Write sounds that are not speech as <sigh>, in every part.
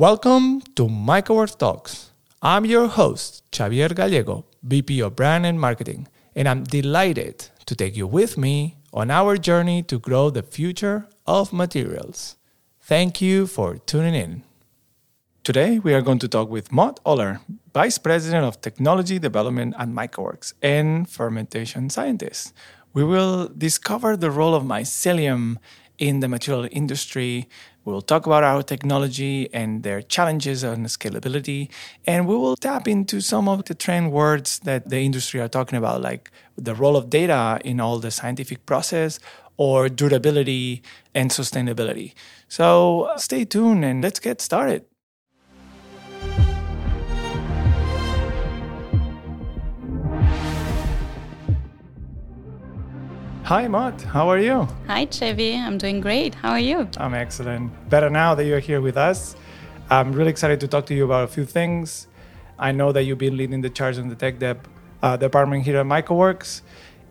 Welcome to MycoWorks Talks. I'm your host, Xavier Gallego, VP of Brand and Marketing, and I'm delighted to take you with me on our journey to grow the future of materials. Thank you for tuning in. Today, we are going to talk with Maud Ohler, Vice President of Technology Development at MycoWorks and fermentation scientist. We will discover the role of mycelium in the material industry. We'll talk about our technology and their challenges and scalability. And we will tap into some of the trend words that the industry are talking about, like the role of data in all the scientific process or durability and sustainability. So stay tuned and let's get started. Hi, Maud. How are you? Hi, Xevi. I'm doing great. How are you? I'm excellent. Better now that you're here with us. I'm really excited to talk to you about a few things. I know that you've been leading the charge in the tech dev uh, department here at MycoWorks.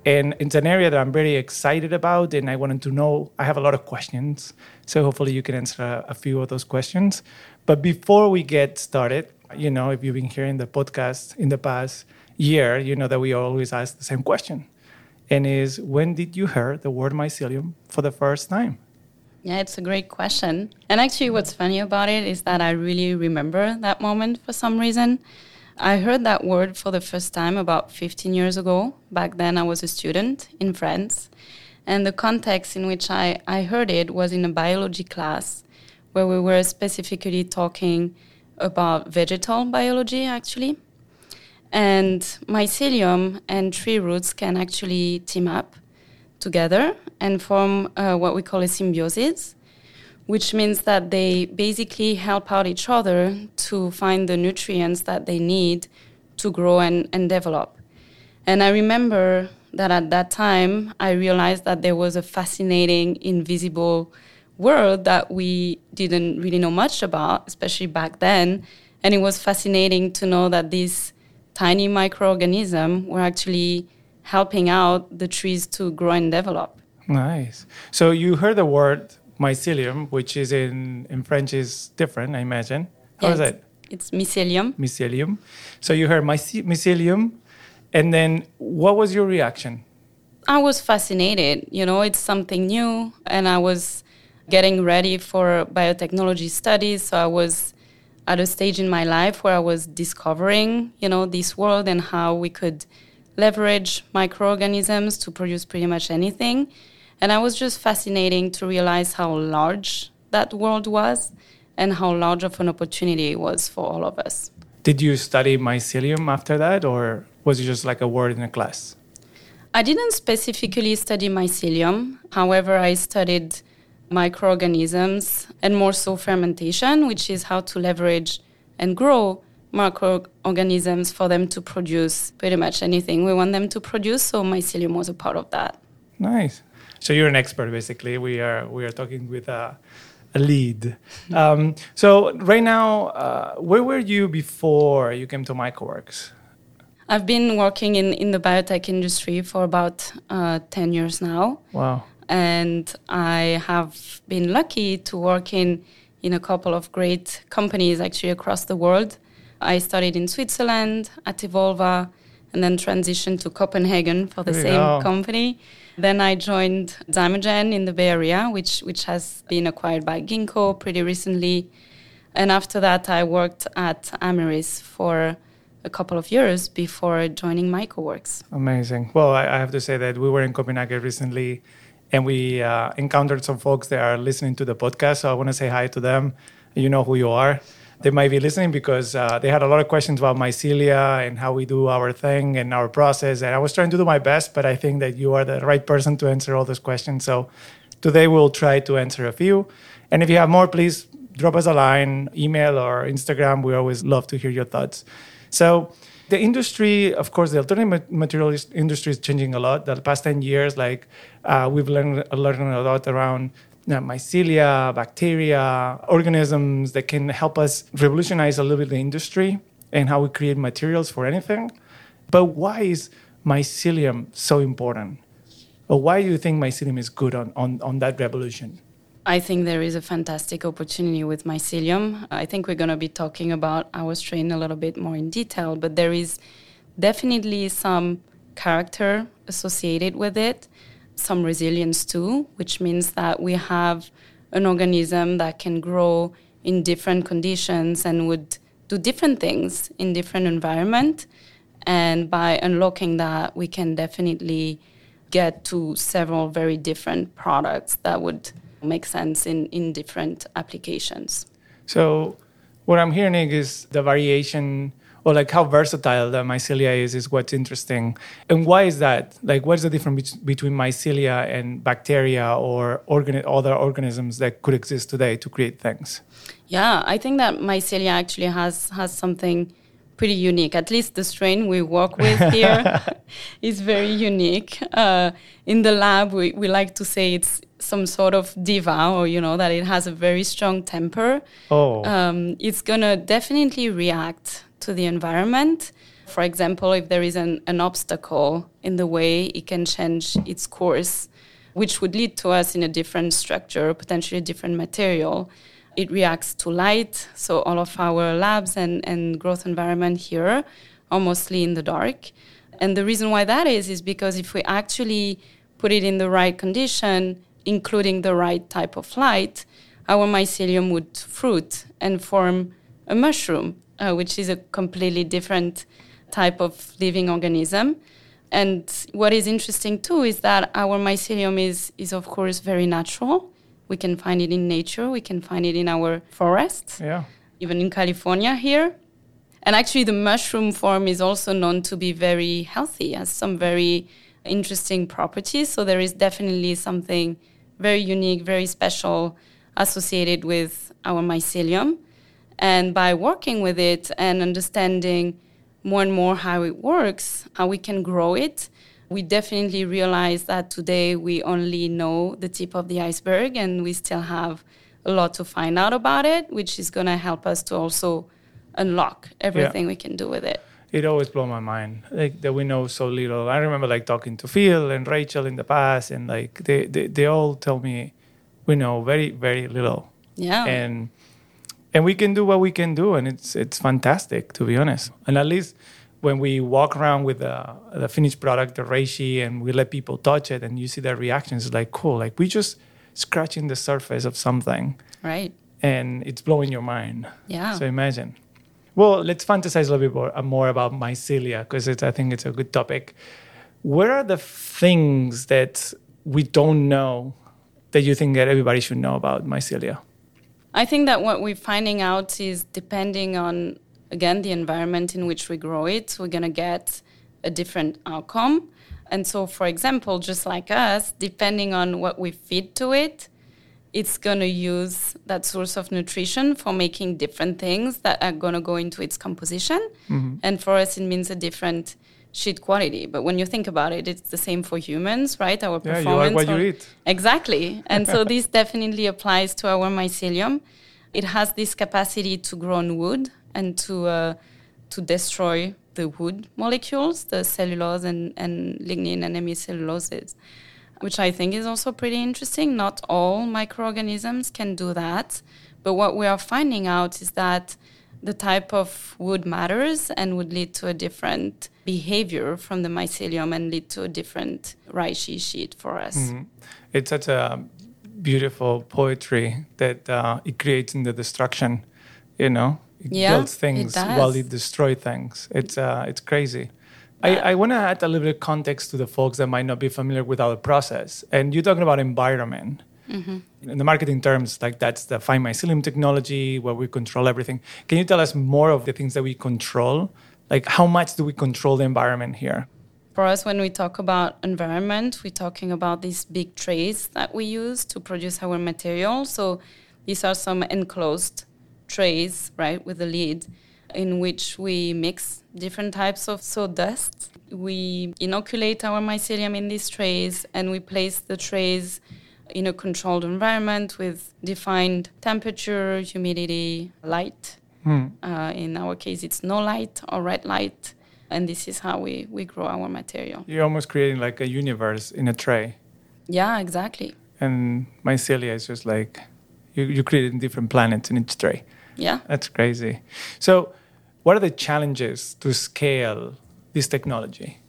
And it's an area that I'm very excited about, and I wanted to know. I have a lot of questions, so hopefully you can answer a, a few of those questions. But before we get started, you know, if you've been hearing the podcast in the past year, you know that we always ask the same question and is when did you hear the word mycelium for the first time? Yeah, it's a great question. And actually, what's funny about it is that I really remember that moment for some reason. I heard that word for the first time about 15 years ago. Back then, I was a student in France. And the context in which I, I heard it was in a biology class where we were specifically talking about vegetal biology, actually. And mycelium and tree roots can actually team up together and form uh, what we call a symbiosis, which means that they basically help out each other to find the nutrients that they need to grow and, and develop. And I remember that at that time, I realized that there was a fascinating, invisible world that we didn't really know much about, especially back then. And it was fascinating to know that these tiny microorganism were actually helping out the trees to grow and develop. Nice. So you heard the word mycelium, which is in, in French is different, I imagine. How yeah, is it? It's mycelium. Mycelium. So you heard myce- mycelium, and then what was your reaction? I was fascinated. You know, it's something new, and I was getting ready for biotechnology studies, so I was at a stage in my life where I was discovering, you know, this world and how we could leverage microorganisms to produce pretty much anything. And I was just fascinating to realize how large that world was and how large of an opportunity it was for all of us. Did you study mycelium after that, or was it just like a word in a class? I didn't specifically study mycelium. However, I studied microorganisms and more so fermentation, which is how to leverage and grow microorganisms for them to produce pretty much anything we want them to produce. So mycelium was a part of that. Nice. So you're an expert, basically. We are we are talking with a, a lead. Um, so right now, uh, where were you before you came to MycoWorks? I've been working in, in the biotech industry for about uh, 10 years now. Wow and I have been lucky to work in in a couple of great companies actually across the world. I studied in Switzerland at Evolva and then transitioned to Copenhagen for the same go. company. Then I joined Zymergen in the Bay Area, which which has been acquired by Ginkgo pretty recently. And after that, I worked at Amyris for a couple of years before joining MycoWorks. Amazing. Well, I, I have to say that we were in Copenhagen recently and we uh, encountered some folks that are listening to the podcast. So I want to say hi to them. You know who you are. They might be listening because uh, they had a lot of questions about mycelia and how we do our thing and our process. And I was trying to do my best, but I think that you are the right person to answer all those questions. So today we'll try to answer a few. And if you have more, please drop us a line, email, or Instagram. We always love to hear your thoughts. So the industry, of course, the alternative materials industry is changing a lot. The past 10 years, like uh, we've learned, learned a lot around you know, mycelia, bacteria, organisms that can help us revolutionize a little bit the industry and how we create materials for anything. But why is mycelium so important? Or why do you think mycelium is good on, on, on that revolution? I think there is a fantastic opportunity with mycelium. I think we're going to be talking about our strain a little bit more in detail, but there is definitely some character associated with it, some resilience too, which means that we have an organism that can grow in different conditions and would do different things in different environment and by unlocking that we can definitely get to several very different products that would make sense in, in different applications. So what i'm hearing is the variation or like how versatile the mycelia is is what's interesting. And why is that? Like what's the difference be- between mycelia and bacteria or organ- other organisms that could exist today to create things? Yeah i think that mycelia actually has has something pretty unique. At least the strain we work with here <laughs> is very unique. Uh, in the lab we, we like to say it's some sort of diva or you know that it has a very strong temper oh um, it's gonna definitely react to the environment. For example, if there is an, an obstacle in the way, it can change its course, which would lead to us in a different structure, potentially a different material. It reacts to light, so all of our labs and, and growth environment here are mostly in the dark. And the reason why that is, is because if we actually put it in the right condition, including the right type of light, our mycelium would fruit and form a mushroom uh, which is a completely different type of living organism. And what is interesting too is that our mycelium is, is of course very natural. We can find it in nature. We can find it in our forests. Yeah. Even in California here. And actually, the mushroom form is also known to be very healthy, has some very interesting properties. So there is definitely something very unique, very special associated with our mycelium. And by working with it and understanding more and more how it works, how we can grow it, we definitely realize that today we only know the tip of the iceberg and we still have a lot to find out about it, which is going to help us to also unlock everything yeah. we can do with it. It always blows my mind like that we know so little. I remember like talking to Phil and Rachel in the past, and like they, they, they all tell me we know very very little. Yeah. And and we can do what we can do and it's it's fantastic to be honest and at least when we walk around with the, the finished product the reishi and we let people touch it and you see their reactions it's like cool like we just scratching the surface of something right and it's blowing your mind yeah so imagine well let's fantasize a little bit more, uh, more about mycelia because i think it's a good topic Where are the things that we don't know that you think that everybody should know about mycelia I think that what we're finding out is depending on, again, the environment in which we grow it, we're going to get a different outcome. And so, for example, just like us, depending on what we feed to it, it's going to use that source of nutrition for making different things that are going to go into its composition. Mm-hmm. And for us, it means a different sheet quality. But when you think about it, it's the same for humans, right? Our yeah, performance. You what or, you eat. Exactly. And so <laughs> this definitely applies to our mycelium. It has this capacity to grow on wood and to uh, to destroy the wood molecules, the cellulose and, and lignin and hemicelluloses, which I think is also pretty interesting. Not all microorganisms can do that. But what we are finding out is that the type of wood matters and would lead to a different behavior from the mycelium and lead to a different reishi sheet for us. Mm-hmm. It's such a beautiful poetry that uh, it creates in the destruction, you know? It yeah, builds things it while it destroys things. It's, uh, it's crazy. I, I want to add a little bit of context to the folks that might not be familiar with our process. And you're talking about environment. Mm-hmm. In the marketing terms, like that's the fine mycelium technology where we control everything. Can you tell us more of the things that we control? Like how much do we control the environment here? For us, when we talk about environment, we're talking about these big trays that we use to produce our material. So these are some enclosed trays, right, with a lid in which we mix different types of sawdust. We inoculate our mycelium in these trays and we place the trays in a controlled environment with defined temperature, humidity, light. Hmm. Uh, in our case, it's no light or red light. And this is how we, we grow our material. You're almost creating like a universe in a tray. Yeah, exactly. and mycelia is just like you, you created different planets in each tray. Yeah. That's crazy. So, what are the challenges to scale this technology?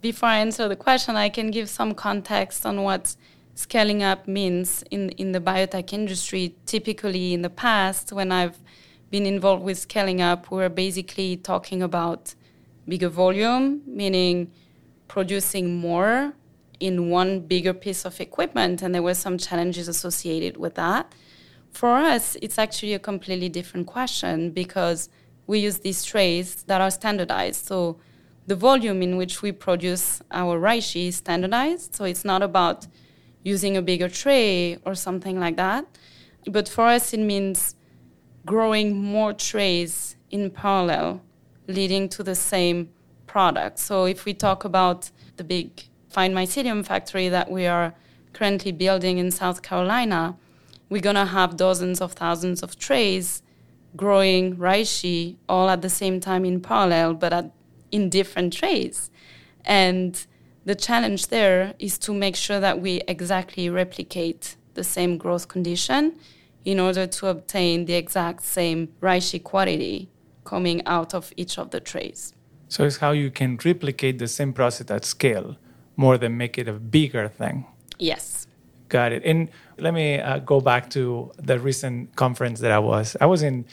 Before I answer the question, I can give some context on what scaling up means in, in the biotech industry. Typically, in the past, when I've been involved with scaling up, we're basically talking about bigger volume, meaning producing more in one bigger piece of equipment, and there were some challenges associated with that. For us, it's actually a completely different question because we use these trays that are standardized. So the volume in which we produce our reishi is standardized. So it's not about using a bigger tray or something like that. But for us, it means growing more trays in parallel, leading to the same product. So if we talk about the big fine mycelium factory that we are currently building in South Carolina, we're going to have dozens of thousands of trays growing reishi all at the same time in parallel, but at, in different trays. And the challenge there is to make sure that we exactly replicate the same growth condition in order to obtain the exact same reishi quality coming out of each of the trays. So it's how you can replicate the same process at scale more than make it a bigger thing. Yes. Got it. And let me uh, go back to the recent conference that I was. I was in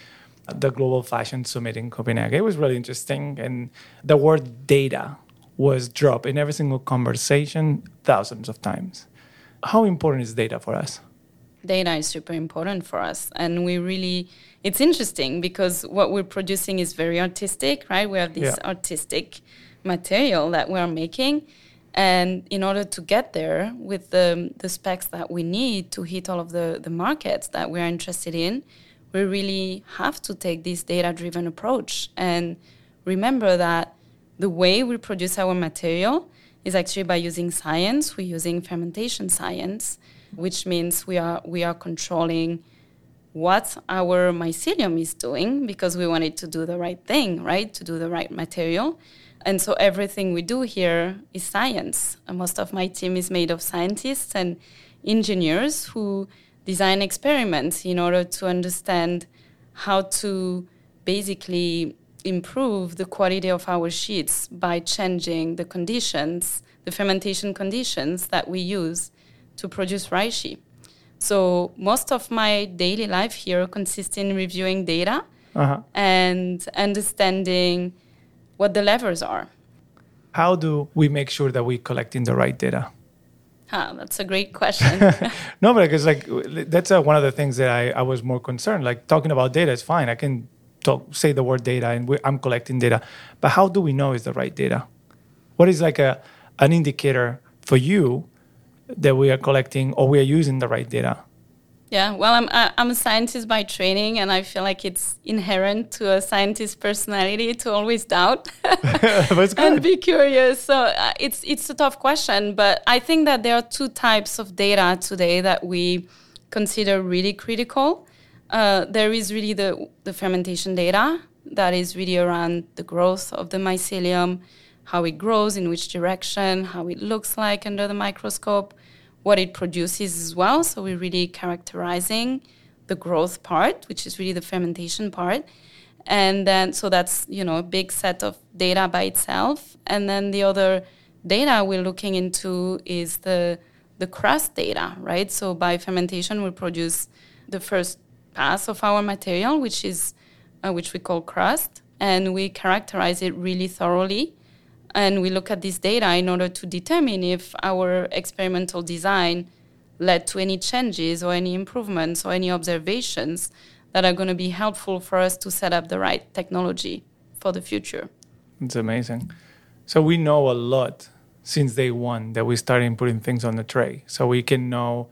the Global Fashion Summit in Copenhagen. It was really interesting, and the word data was dropped in every single conversation thousands of times. How important is data for us? Data is super important for us, and we really. It's interesting because what we're producing is very artistic, right? We have this yeah. artistic material that we're making and in order to get there with the, the specs that we need to hit all of the, the markets that we're interested in, we really have to take this data driven approach and remember that the way we produce our material is actually by using science. We're using fermentation science, which means we are, we are controlling what our mycelium is doing because we want it to do the right thing, right? To do the right material. And so everything we do here is science. And most of my team is made of scientists and engineers who design experiments in order to understand how to basically improve the quality of our sheets by changing the conditions, the fermentation conditions that we use to produce reishi. So most of my daily life here consists in reviewing data uh-huh. and understanding what the levers are. How do we make sure that we're collecting the right data? Huh, that's a great question. <laughs> <laughs> no, but because like that's uh, one of the things that I, I was more concerned. Like talking about data is fine. I can talk, say the word data, and we, I'm collecting data. But how do we know is the right data? What is like a an indicator for you that we are collecting or we are using the right data? Yeah, well, I'm I'm a scientist by training, and I feel like it's inherent to a scientist personality to always doubt <laughs> and be curious. So uh, it's it's a tough question, but I think that there are two types of data today that we consider really critical. Uh, there is really the the fermentation data that is really around the growth of the mycelium, how it grows, in which direction, how it looks like under the microscope what it produces as well. So we're really characterizing the growth part, which is really the fermentation part. And then, so that's, you know, a big set of data by itself. And then the other data we're looking into is the, the crust data, right? So by fermentation, we produce the first pass of our material, which is, uh, which we call crust. And we characterize it really thoroughly and we look at this data in order to determine if our experimental design led to any changes or any improvements or any observations that are going to be helpful for us to set up the right technology for the future. It's amazing. So we know a lot since day one that we started putting things on the tray. So we can know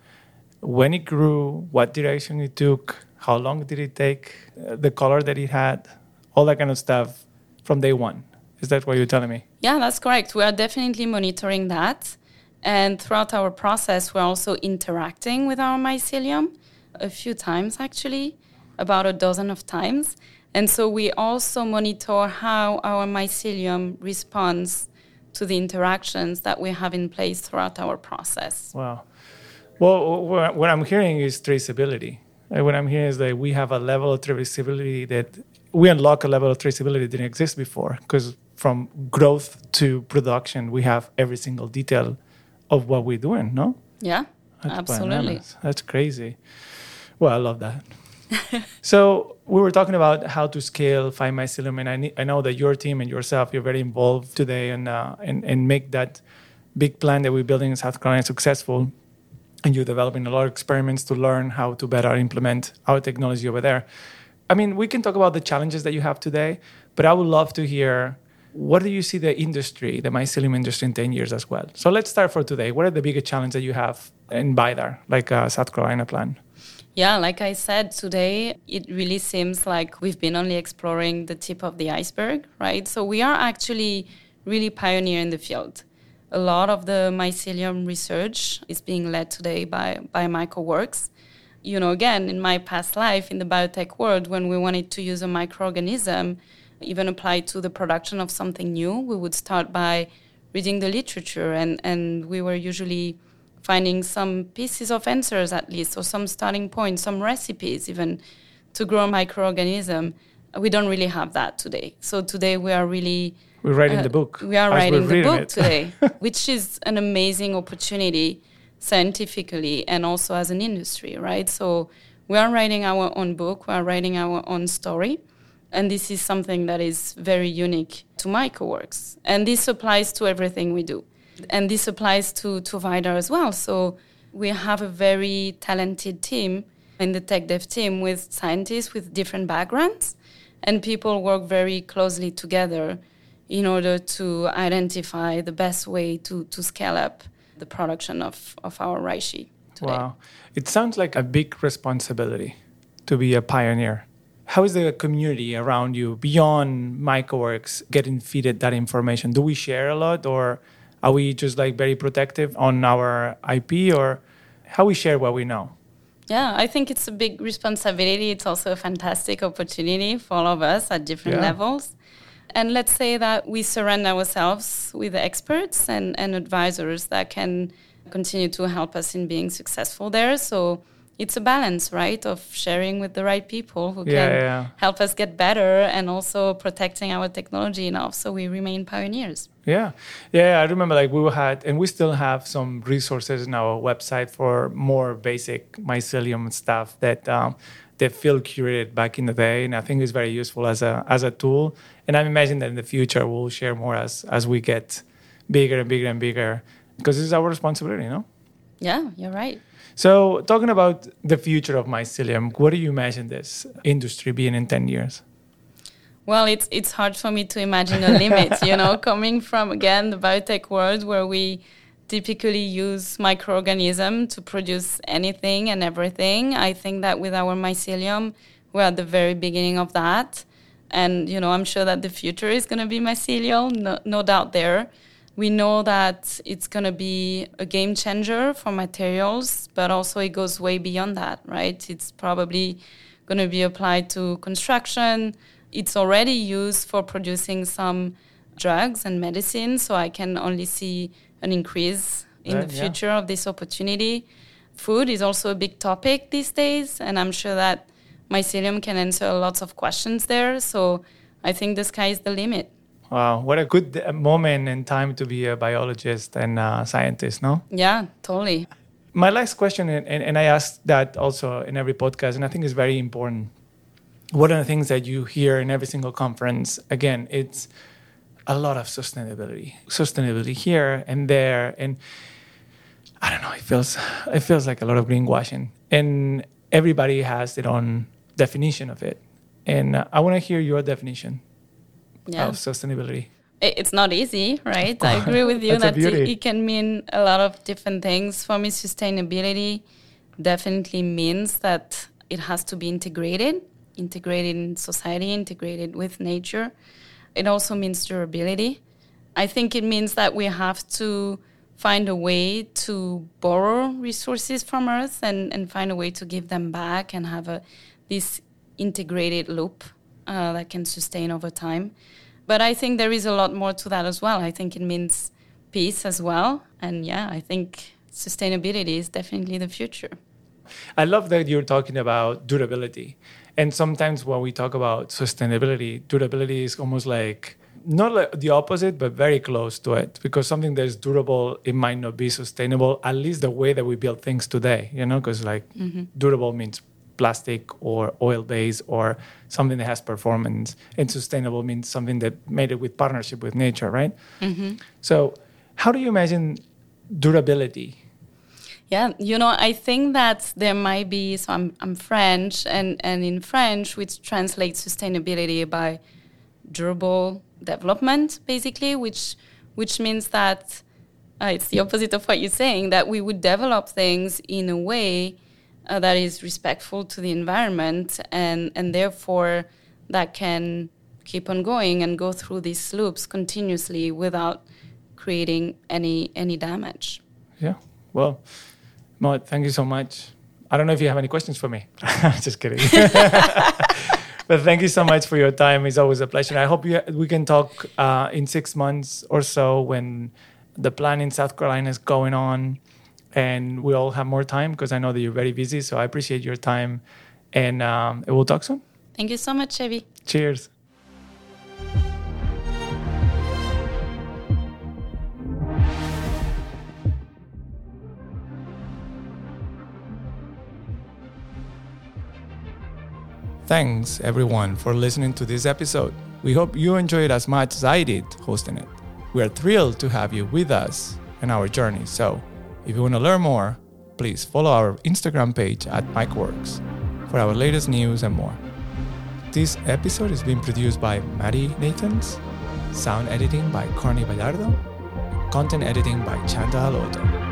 when it grew, what direction it took, how long did it take, uh, the color that it had, all that kind of stuff from day one. Is that what you're telling me? Yeah, that's correct. We are definitely monitoring that. And throughout our process, we're also interacting with our mycelium a few times, actually, about a dozen of times. And so we also monitor how our mycelium responds to the interactions that we have in place throughout our process. Wow. Well, what I'm hearing is traceability. What I'm hearing is that we have a level of traceability that we unlock a level of traceability that didn't exist before. Because from growth to production, we have every single detail of what we're doing. No, Yeah, That's absolutely. That's crazy. Well, I love that. <laughs> so we were talking about how to scale Fine Mycelium, and I, ne- I know that your team and yourself, you're very involved today and, uh, and, and make that big plan that we're building in South Carolina successful. And you're developing a lot of experiments to learn how to better implement our technology over there. I mean, we can talk about the challenges that you have today, but I would love to hear what do you see the industry, the mycelium industry in 10 years as well? So let's start for today. What are the biggest challenges that you have in BIDAR, like uh, South Carolina plan? Yeah, like I said today, it really seems like we've been only exploring the tip of the iceberg, right? So we are actually really pioneer in the field. A lot of the mycelium research is being led today by, by MycoWorks. You know, again, in my past life in the biotech world, when we wanted to use a microorganism, even apply to the production of something new, we would start by reading the literature and, and we were usually finding some pieces of answers at least or some starting points some recipes even to grow a microorganism we don't really have that today so today we are really We're writing uh, the book. we are writing the book it. today <laughs> which is an amazing opportunity scientifically and also as an industry right so we are writing our own book we are writing our own story and this is something that is very unique to MycoWorks. And this applies to everything we do. And this applies to, to VIDAR as well. So we have a very talented team in the tech dev team with scientists with different backgrounds. And people work very closely together in order to identify the best way to, to scale up the production of, of our reishi today. Wow. It sounds like a big responsibility to be a pioneer. How is the community around you beyond MycoWorks getting feeded that information? Do we share a lot or are we just like very protective on our IP or how we share what we know? Yeah, I think it's a big responsibility. It's also a fantastic opportunity for all of us at different Yeah. levels. And let's say that we surround ourselves with experts and, and advisors that can continue to help us in being successful there. So it's a balance, right, of sharing with the right people who Yeah, can yeah, help us get better and also protecting our technology enough so we remain pioneers. Yeah, yeah. I remember like we had, and we still have some resources in our website for more basic mycelium stuff that um, that Phil curated back in the day, and I think it's very useful as a as a tool. And I imagine that in the future we'll share more as as we get bigger and bigger and bigger, because this is our responsibility, you know. Yeah, you're right. So talking about the future of mycelium, what do you imagine this industry being in ten years? Well, it's it's hard for me to imagine a limit, you know, <laughs> coming from again the biotech world where we typically use microorganism to produce anything and everything. I think that with our mycelium, we're at the very beginning of that. And you know, I'm sure that the future is going to be mycelial, no, no doubt there. We know that it's going to be a game changer for materials, but also it goes way beyond that, right? It's probably going to be applied to construction. It's already used for producing some drugs and medicine, so I can only see an increase in Right, the yeah. future of this opportunity. Food is also a big topic these days, and I'm sure that mycelium can answer lots of questions there. So I think the sky is the limit. Wow, what a good uh, moment and time to be a biologist and a scientist, no? Yeah, totally. My last question, and, and, I ask that also in every podcast, and I think it's very important. One of the things that you hear in every single conference, again, it's a lot of sustainability, sustainability here and there, and I don't know. It feels it feels like a lot of greenwashing, and everybody has their own definition of it. And I want to hear your definition Yeah. of sustainability. It's not easy, right? I agree with you that it, it can mean a lot of different things. For me, sustainability definitely means that it has to be integrated, integrated in society, integrated with nature. It also means durability. I think it means that we have to find a way to borrow resources from Earth and, and find a way to give them back and have a this integrated loop uh, that can sustain over time. But I think there is a lot more to that as well. I think it means peace as well. And yeah, I think sustainability is definitely the future. I love that you're talking about durability. And sometimes when we talk about sustainability, durability is almost like not like the opposite, but very close to it. Because something that is durable, it might not be sustainable, at least the way that we build things today, you know, because like mm-hmm. durable means plastic or oil based or something that has performance. And sustainable means something that made it with partnership with nature, right? Mm-hmm. So, how do you imagine durability? Yeah, you know, I think that there might be. So I'm I'm French, and and in French, which translates sustainability by durable development, basically, which which means that uh, it's the opposite of what you're saying. That we would develop things in a way uh, that is respectful to the environment, and and therefore that can keep on going and go through these loops continuously without creating any any damage. Yeah. Well, Maud, thank you so much. I don't know if you have any questions for me. <laughs> Just kidding. <laughs> but thank you so much for your time. It's always a pleasure. I hope you, we can talk uh, in six months or so when the plan in South Carolina is going on and we all have more time because I know that you're very busy. So I appreciate your time and um, we'll talk soon. Thank you so much, Xevi. Cheers. Thanks everyone for listening to this episode. We hope you enjoyed as much as I did hosting it. We are thrilled to have you with us in our journey. So, if you want to learn more, please follow our Instagram page at MycoWorks for our latest news and more. This episode is being produced by Maddie Nathans, sound editing by Corny Vallardo, content editing by Chanda Aloto.